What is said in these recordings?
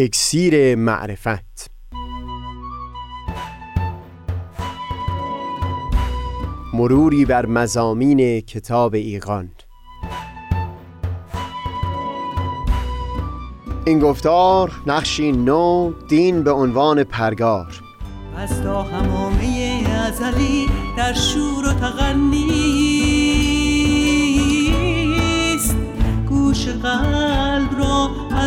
اکسیر معرفت. مروری بر مزامین کتاب ایقان این گفتار نقشی نو دین به عنوان پرگار. از تا همامه ازلی در شور و تغنیست گوش قلب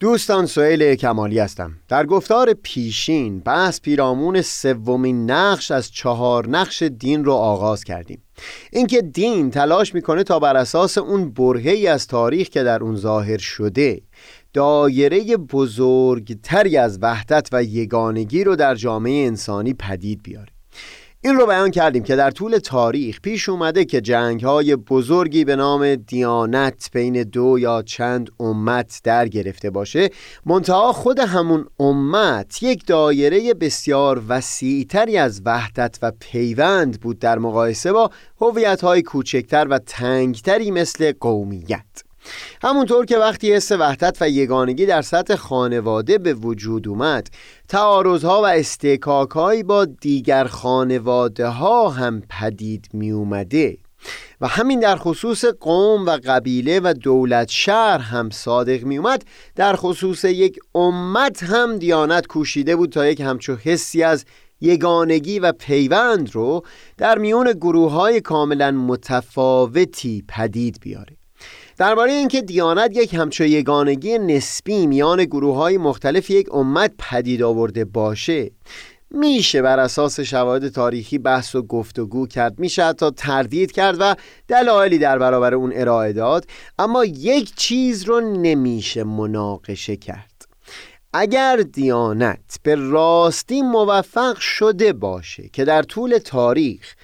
دوستان سئیل کمالی هستم. در گفتار پیشین بحث پیرامون سومین نقش از چهار نقش دین رو آغاز کردیم. اینکه دین تلاش می‌کنه تا بر اساس اون برهی از تاریخ که در اون ظاهر شده دایره بزرگتری از وحدت و یگانگی رو در جامعه انسانی پدید بیاره. این رو بیان کردیم که در طول تاریخ پیش اومده که جنگ های بزرگی به نام دیانت بین دو یا چند امت در گرفته باشه منتها خود همون امت یک دایره بسیار وسیعتری از وحدت و پیوند بود در مقایسه با هویت های کوچکتر و تنگتری مثل قومیت. همونطور که وقتی حس وحدت و یگانگی در سطح خانواده به وجود اومد تعارضها و استکاکهایی با دیگر خانواده ها هم پدید می اومده و همین در خصوص قوم و قبیله و دولت شهر هم صادق می اومد در خصوص یک امت هم دیانت کوشیده بود تا یک همچو حسی از یگانگی و پیوند رو در میون گروه های کاملا متفاوتی پدید بیاره. درباره اینکه دیانت یک همچو یگانگی نسبی میان گروه های مختلف یک امت پدید آورده باشه میشه بر اساس شواهد تاریخی بحث و گفتگو کرد. میشه تا تردید کرد و دلایلی در برابر اون ارائه داد اما یک چیز رو نمیشه مناقشه کرد. اگر دیانت به راستی موفق شده باشه که در طول تاریخ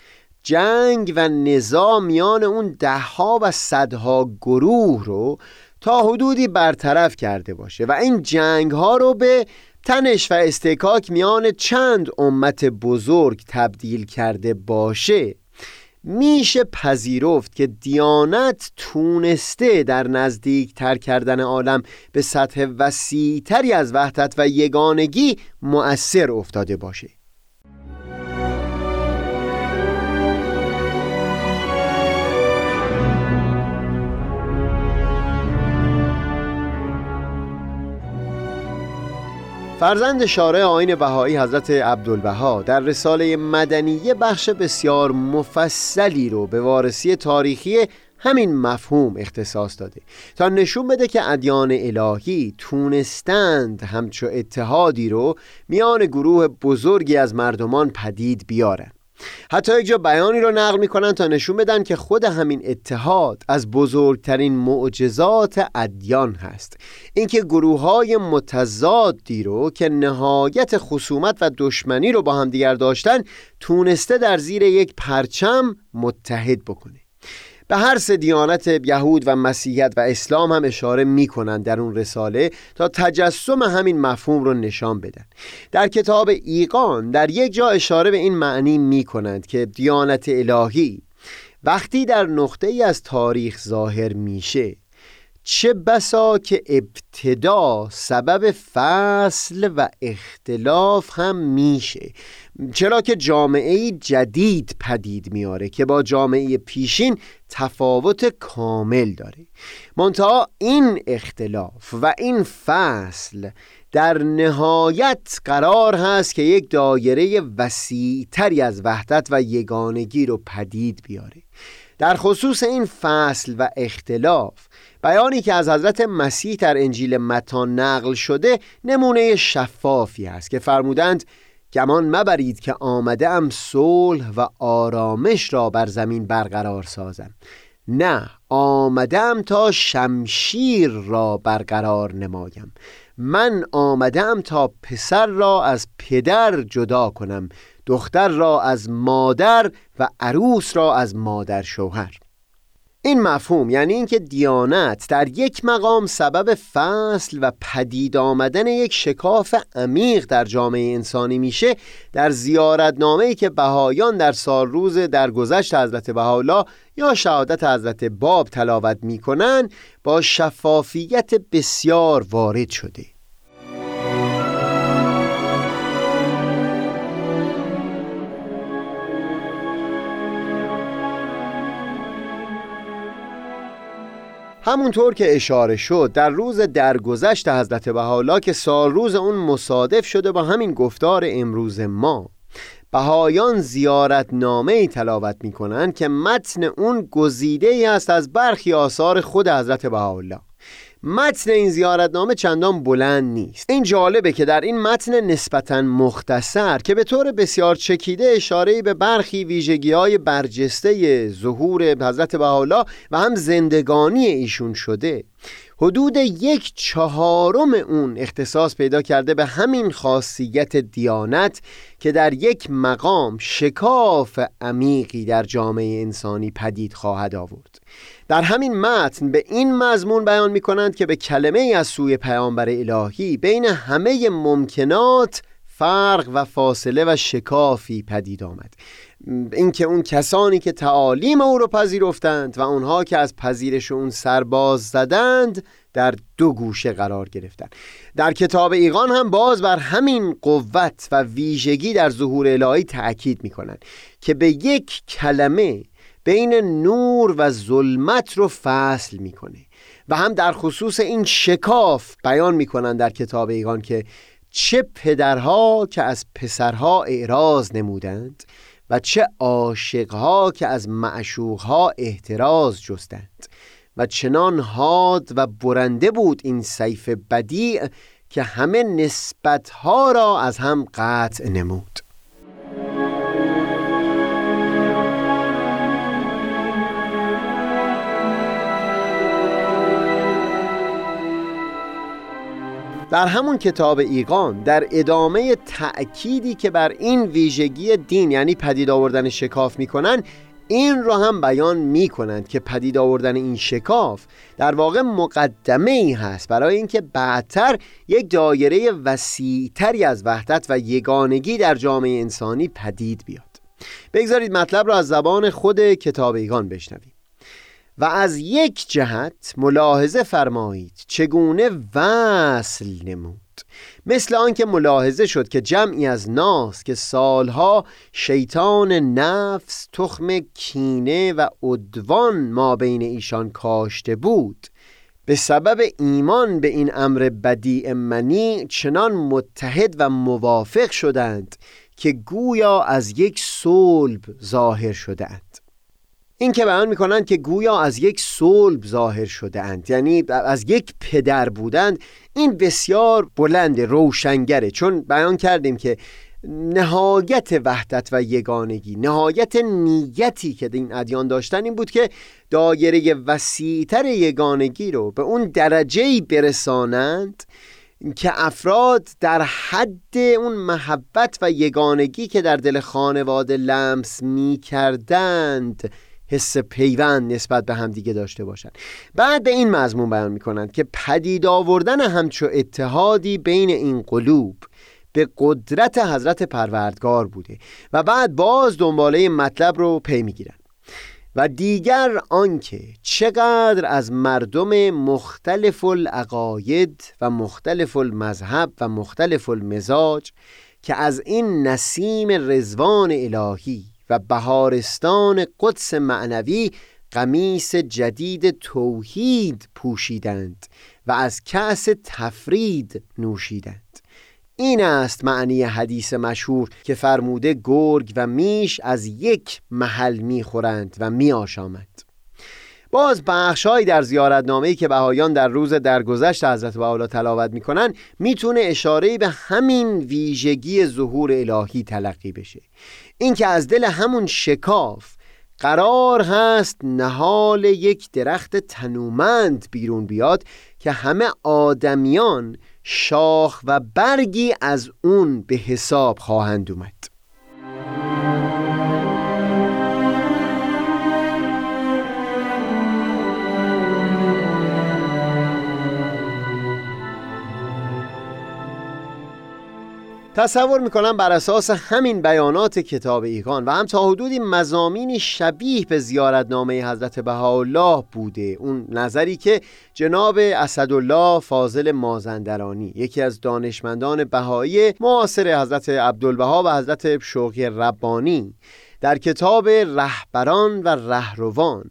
جنگ و نظام میان اون دهها و صدها گروه رو تا حدودی برطرف کرده باشه و این جنگ ها رو به تنش و استکاک میان چند امت بزرگ تبدیل کرده باشه. میشه پذیرفت که دیانت تونسته در نزدیک تر کردن عالم به سطح وسیعتری از وحدت و یگانگی مؤثر افتاده باشه. فرزند شارع آین بهایی حضرت عبدالبها در رساله مدنیه بخش بسیار مفصلی رو به وارسی تاریخی همین مفهوم اختصاص داده تا نشون بده که ادیان الهی تونستند همچو اتحادی رو میان گروه بزرگی از مردمان پدید بیارن. حتی یک جا بیانی رو نقل می‌کنن تا نشون بدن که خود همین اتحاد از بزرگترین معجزات ادیان هست. اینکه گروه های متضادی رو که نهایت خصومت و دشمنی رو با هم دیگر داشتن تونسته در زیر یک پرچم متحد بکنه. به هر سه دیانت یهود و مسیحیت و اسلام هم اشاره می کنند در اون رساله تا تجسم همین مفهوم رو نشان بدن. در کتاب ایقان در یک جا اشاره به این معنی می کنند که دیانت الهی وقتی در نقطه ای از تاریخ ظاهر میشه چه بسا که ابتدا سبب فصل و اختلاف هم میشه. چرا که جامعه جدید پدید میاره که با جامعه پیشین تفاوت کامل داره. منتها این اختلاف و این فصل در نهایت قرار هست که یک دایره وسیعتری از وحدت و یگانگی رو پدید بیاره. در خصوص این فصل و اختلاف بیانی که از حضرت مسیح در انجیل متان نقل شده نمونه شفافی است که فرمودند گمان مبرید که آمده ام صلح و آرامش را بر زمین برقرار سازم. نه آمدم تا شمشیر را برقرار نمایم. من آمدم تا پسر را از پدر جدا کنم دختر را از مادر و عروس را از مادر شوهر. این مفهوم یعنی اینکه دیانت در یک مقام سبب فصل و پدید آمدن یک شکاف عمیق در جامعه انسانی میشه در زیارتنامه‌ای که بهایان در سال روز در گذشت حضرت بهاءالله یا شهادت حضرت باب تلاوت می‌کنن با شفافیت بسیار وارد شده. همونطور که اشاره شد در روز درگذشت حضرت بهاءالله که سال روز اون مصادف شده با همین گفتار امروز ما. بهایان زیارت نامه تلاوت می کنند که متن اون گزیده ای است از برخی آثار خود حضرت بهاءالله. متن این زیارتنامه چندان بلند نیست. این جالبه که در این متن نسبتا مختصر که به طور بسیار چکیده اشاره به برخی ویژگی های برجسته ظهور حضرت بهاءالله و هم زندگانی ایشون شده. حدود یک چهارم اون اختصاص پیدا کرده به همین خاصیت دیانت که در یک مقام شکاف عمیقی در جامعه انسانی پدید خواهد آورد. در همین متن به این مضمون بیان می کنند که به کلمه ای از سوی پیامبر الهی بین همه ممکنات فرق و فاصله و شکافی پدید آمد. اینکه اون کسانی که تعالیم او رو پذیرفتند و اونها که از پذیرش اون سرباز زدند در دو گوشه قرار گرفتند در کتاب ایقان هم باز بر همین قوت و ویژگی در ظهور الهی تأکید می کنند که به یک کلمه بین نور و ظلمت رو فصل می‌کنه و هم در خصوص این شکاف بیان می‌کنن در کتاب ایگان که چه پدرها که از پسرها اعراض نمودند و چه عاشقها که از معشوقها احتراز جستند و چنان حاد و برنده بود این سیف بدیع که همه نسبتها را از هم قطع نمود. در همون کتاب ایقان در ادامه تأکیدی که بر این ویژگی دین یعنی پدید آوردن شکاف می‌کنن این رو هم بیان می کنند که پدید آوردن این شکاف در واقع مقدمه ای هست برای اینکه بعدتر یک دایره وسیعتری از وحدت و یگانگی در جامعه انسانی پدید بیاد. بگذارید مطلب را از زبان خود کتاب ایگان بشنویم. و از یک جهت ملاحظه فرمایید چگونه وصل نمود. مثل آنکه ملاحظه شد که جمعی از ناس که سالها شیطان نفس تخم کینه و عدوان ما بین ایشان کاشته بود. به سبب ایمان به این امر بدی منی چنان متحد و موافق شدند که گویا از یک صلب ظاهر شدند. این که بیان می‌کنند که گویا از یک صلب ظاهر شده اند یعنی از یک پدر بودند این بسیار بلند روشنگره. چون بیان کردیم که نهایت وحدت و یگانگی نهایت نیتی که این ادیان داشتن این بود که دایره وسیعتر یگانگی رو به اون درجه برسانند که افراد در حد اون محبت و یگانگی که در دل خانواده لمس می کردند حس پیوند نسبت به همدیگه داشته باشند. بعد به این مضمون بیان می کنند که پدید آوردن همچو اتحادی بین این قلوب به قدرت حضرت پروردگار بوده و بعد باز دنباله مطلب رو پی می‌گیرن و دیگر آنکه چقدر از مردم مختلف العقاید و مختلف المذهب و مختلف المزاج که از این نسیم رزوان الهی بهارستان قدس معنوی قمیس جدید توحید پوشیدند و از کأس تفرید نوشیدند. این است معنی حدیث مشهور که فرموده گرگ و میش از یک محل می‌خورند و میآشامند. باز بخشهایی در زیارتنامه‌ای که بهایان در روز درگذشت حضرت بهاءالله تلاوت می‌کنن می‌تونه اشاره به همین ویژگی ظهور الهی تلقی بشه. اینکه از دل همون شکاف قرار هست نهال یک درخت تنومند بیرون بیاد که همه آدمیان شاخ و برگی از اون به حساب خواهند اومد. تصور می‌کنم بر اساس همین بیانات کتاب ایقان و هم تا حدودی مزامینی شبیه به زیارتنامه حضرت بهاءالله بوده. اون نظری که جناب اسدالله فاضل مازندرانی یکی از دانشمندان بهایی معاصر حضرت عبدالبها و حضرت شوقی ربانی در کتاب رهبران و رهروان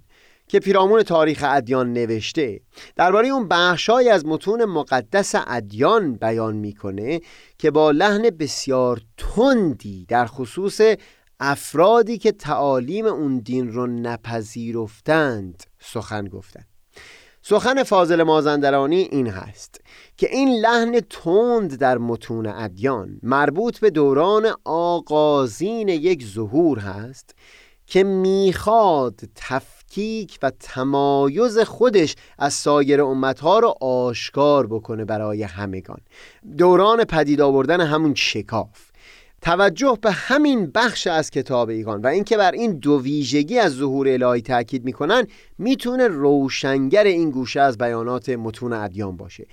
که پیرامون تاریخ ادیان نوشته. درباره اون بخشهایی از متون مقدس ادیان بیان می‌کنه که با لحن بسیار تندی در خصوص افرادی که تعالیم اون دین رو نپذیرفتند سخن گفتند سخن فاضل مازندرانی این هست که این لحن تند در متون ادیان مربوط به دوران آغازین یک ظهور هست که می‌خواد تفکیک و تمایز خودش از سایر امتها رو آشکار بکنه برای همگان. دوران پدید آوردن همون شکاف. توجه به همین بخش از کتاب ایگان و اینکه بر این دو ویژگی از ظهور الهی تاکید می‌کنن می‌تونه روشنگر این گوشه از بیانات متون ادیان باشه.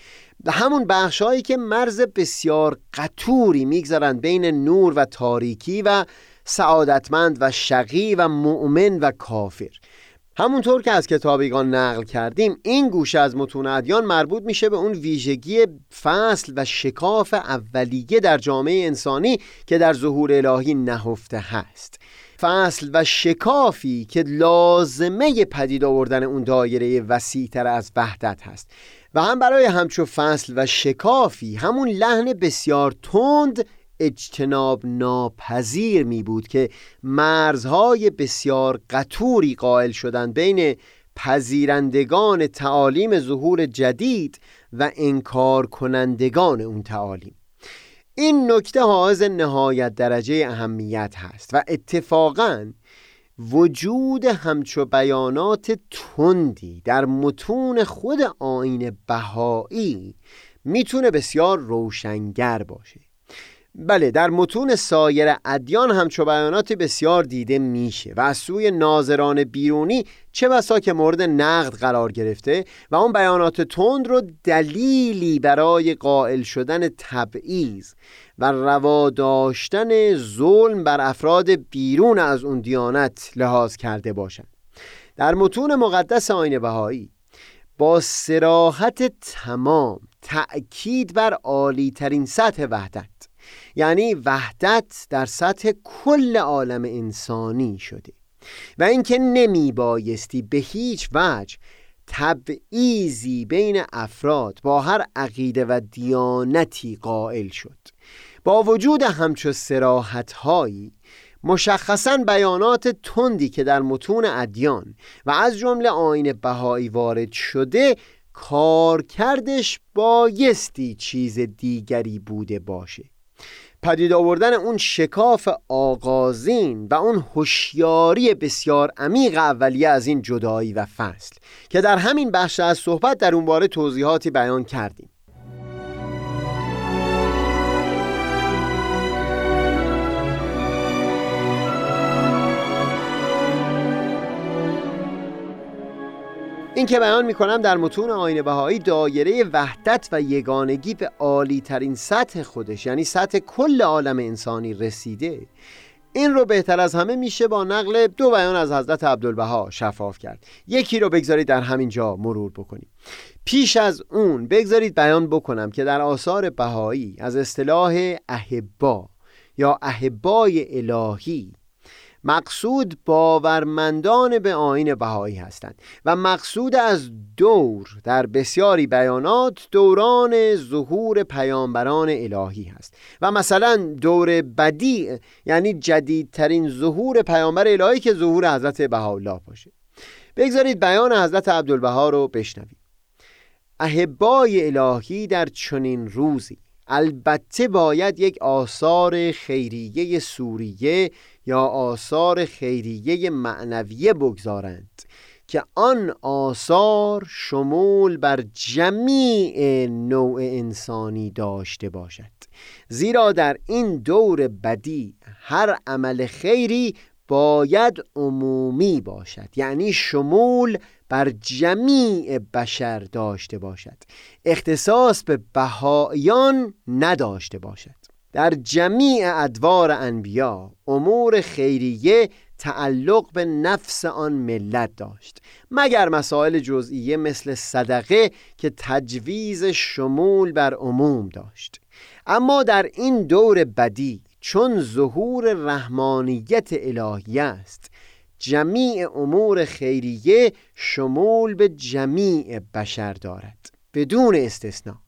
و همون بخشهایی که مرز بسیار قطوری می‌گذارن بین نور و تاریکی و سعادتمند و شقی و مؤمن و کافر. همونطور که از کتابیگان نقل کردیم این گوشه از متون ادیان مربوط میشه به اون ویژگی فصل و شکاف اولیه در جامعه انسانی که در ظهور الهی نهفته هست. فصل و شکافی که لازمه پدید آوردن اون دایره وسیعتر از وحدت هست. و هم برای همچو فصل و شکافی همون لحن بسیار تند اجتناب ناپذیر می بود که مرزهای بسیار قطوری قائل شدن بین پذیرندگان تعالیم ظهور جدید و انکار کنندگان اون تعالیم. این نکته حائز نهایت درجه اهمیت هست و اتفاقا وجود همچو بیانات تندی در متون خود آین بهایی می‌تونه بسیار روشنگر باشه. بله در متون سایر ادیان همچو بیانات بسیار دیده میشه و از سوی ناظران بیرونی چه بسا که مورد نقد قرار گرفته و اون بیانات تند رو دلیلی برای قائل شدن تبعیض و روا داشتن ظلم بر افراد بیرون از اون دیانت لحاظ کرده باشند در متون مقدس آین بهایی با سراحت تمام تأکید بر عالی ترین سطح وحدت یعنی وحدت در سطح کل عالم انسانی شده. و اینکه نمی بایستی به هیچ وجه تبعیزی بین افراد با هر عقیده و دیانتی قائل شد. با وجود همچو سراحت هایی مشخصا بیانات تندی که در متون ادیان و از جمله آین بهایی وارد شده کارکردش بایستی چیز دیگری بوده باشه. پدید آوردن اون شکاف آغازین و اون هوشیاری بسیار عمیق اولیه از این جدایی و فصل که در همین بخش از صحبت در اون باره توضیحاتی بیان کردیم. این که بیان می‌کنم در متون آین بهایی دایره وحدت و یگانگی به عالی ترین سطح خودش یعنی سطح کل عالم انسانی رسیده. این رو بهتر از همه میشه با نقل دو بیان از حضرت عبدالبها شفاف کرد. یکی رو بگذارید در همین جا مرور بکنیم. پیش از اون بگذارید بیان بکنم که در آثار بهایی از اصطلاح احبا یا احبای الهی مقصود باورمندان به آین بهایی هستند و مقصود از دور در بسیاری بیانات دوران ظهور پیامبران الهی هست و مثلا دور بدی یعنی جدیدترین ظهور پیامبر الهی که ظهور حضرت بهاءالله باشه. بگذارید بیان حضرت عبدالبها رو بشنوید احبای الهی در چنین روزی البته باید یک آثار خیریه سوریه یا آثار خیریه معنویه بگذارند که آن آثار شمول بر جمیع نوع انسانی داشته باشد. زیرا در این دور بدی هر عمل خیری باید عمومی باشد یعنی شمول بر جمیع بشر داشته باشد. اختصاص به بهایان نداشته باشد. در جمیع ادوار انبیا امور خیریه تعلق به نفس آن ملت داشت مگر مسائل جزئیه مثل صدقه که تجویز شمول بر عموم داشت. اما در این دور بدی چون ظهور رحمانیت الهی است جمیع امور خیریه شمول به جمیع بشر دارد بدون استثنا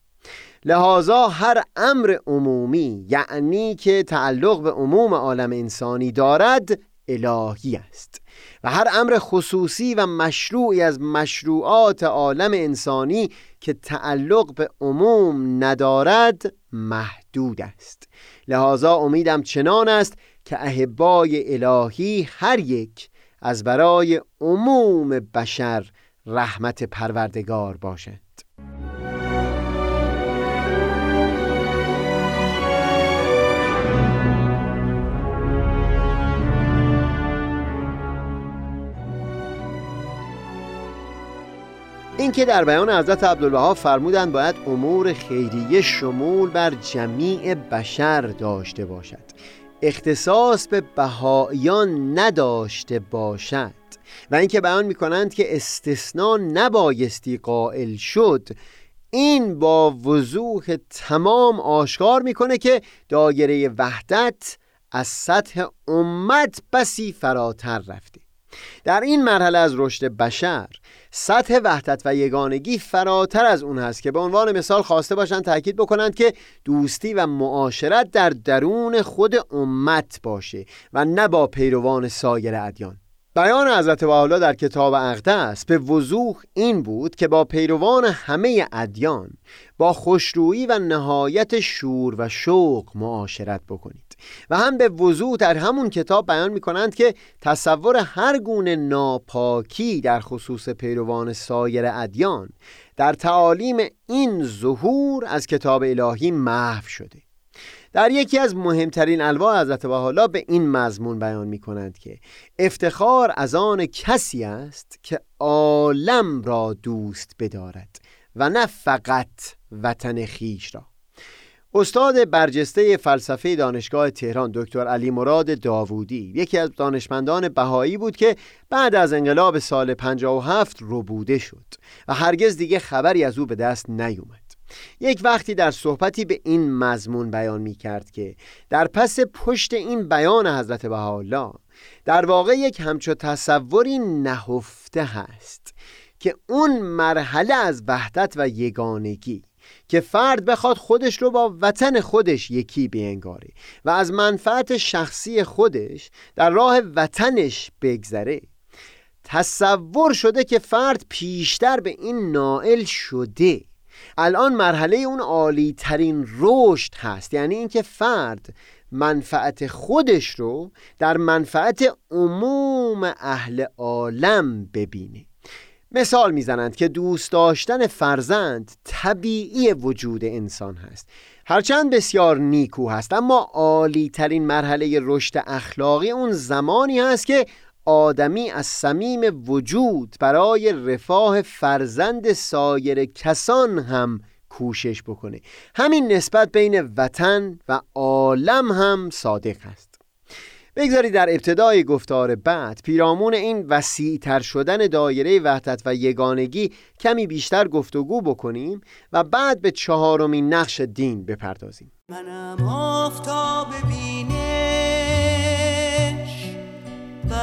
لحاظا هر امر عمومی یعنی که تعلق به عموم عالم انسانی دارد الهی است. و هر امر خصوصی و مشروعی از مشروعات عالم انسانی که تعلق به عموم ندارد محدود است. لحاظا امیدم چنان است که احبای الهی هر یک از برای عموم بشر رحمت پروردگار باشد اینکه در بیان حضرت عبدالبها فرمودند باید امور خیریه شمول بر جمیع بشر داشته باشد. اختصاص به بهایان نداشته باشد. و اینکه بیان می‌کنند که استثنا نبایستی قائل شد این با وضوح تمام آشکار می‌کنه که دایره وحدت از سطح امت بسی فراتر رفته. در این مرحله از رشد بشر سطح وحدت و یگانگی فراتر از اون هست که به عنوان مثال خواسته باشند تاکید بکنند که دوستی و معاشرت در درون خود امت باشه و نه با پیروان سایر ادیان. بیان حضرت بحالا در کتاب اقدس به وضوح این بود که با پیروان همه ادیان با خوشرویی و نهایت شور و شوق معاشرت بکنید. و هم به وضوح در همون کتاب بیان می کنند که تصور هر گونه ناپاکی در خصوص پیروان سایر ادیان در تعالیم این ظهور از کتاب الهی محو شده. در یکی از مهمترین انواع حضرت بحالا به این مضمون بیان می کنند که افتخار از آن کسی است که عالم را دوست بدارد و نه فقط وطن خیش را. استاد برجسته فلسفه دانشگاه تهران دکتر علی مراد داوودی. یکی از دانشمندان بهایی بود که بعد از انقلاب سال 57 ربوده شد و هرگز دیگه خبری از او به دست نیومد. یک وقتی در صحبتی به این مضمون بیان می کرد که در پس پشت این بیان حضرت بهاءالله در واقع یک همچو تصوری نهفته هست که اون مرحله از وحدت و یگانگی که فرد بخواد خودش رو با وطن خودش یکی بینگاره و از منفعت شخصی خودش در راه وطنش بگذره. تصور شده که فرد پیشتر به این نائل شده. الان مرحله اون عالی ترین رشد هست. یعنی اینکه فرد منفعت خودش رو در منفعت عموم اهل عالم ببینه. مثال می‌زنند که دوست داشتن فرزند طبیعی وجود انسان هست. هرچند بسیار نیکو هست اما عالی ترین مرحله رشد اخلاقی اون زمانی هست که آدمی از صمیم وجود برای رفاه فرزند سایر کسان هم کوشش بکنه. همین نسبت بین وطن و عالم هم صادق است بگذارید در ابتدای گفتار بعد پیرامون این وسیعتر شدن دایره وحدت و یگانگی کمی بیشتر گفتگو بکنیم و بعد به چهارمین نقش دین بپردازیم. منم آفتاب بینش و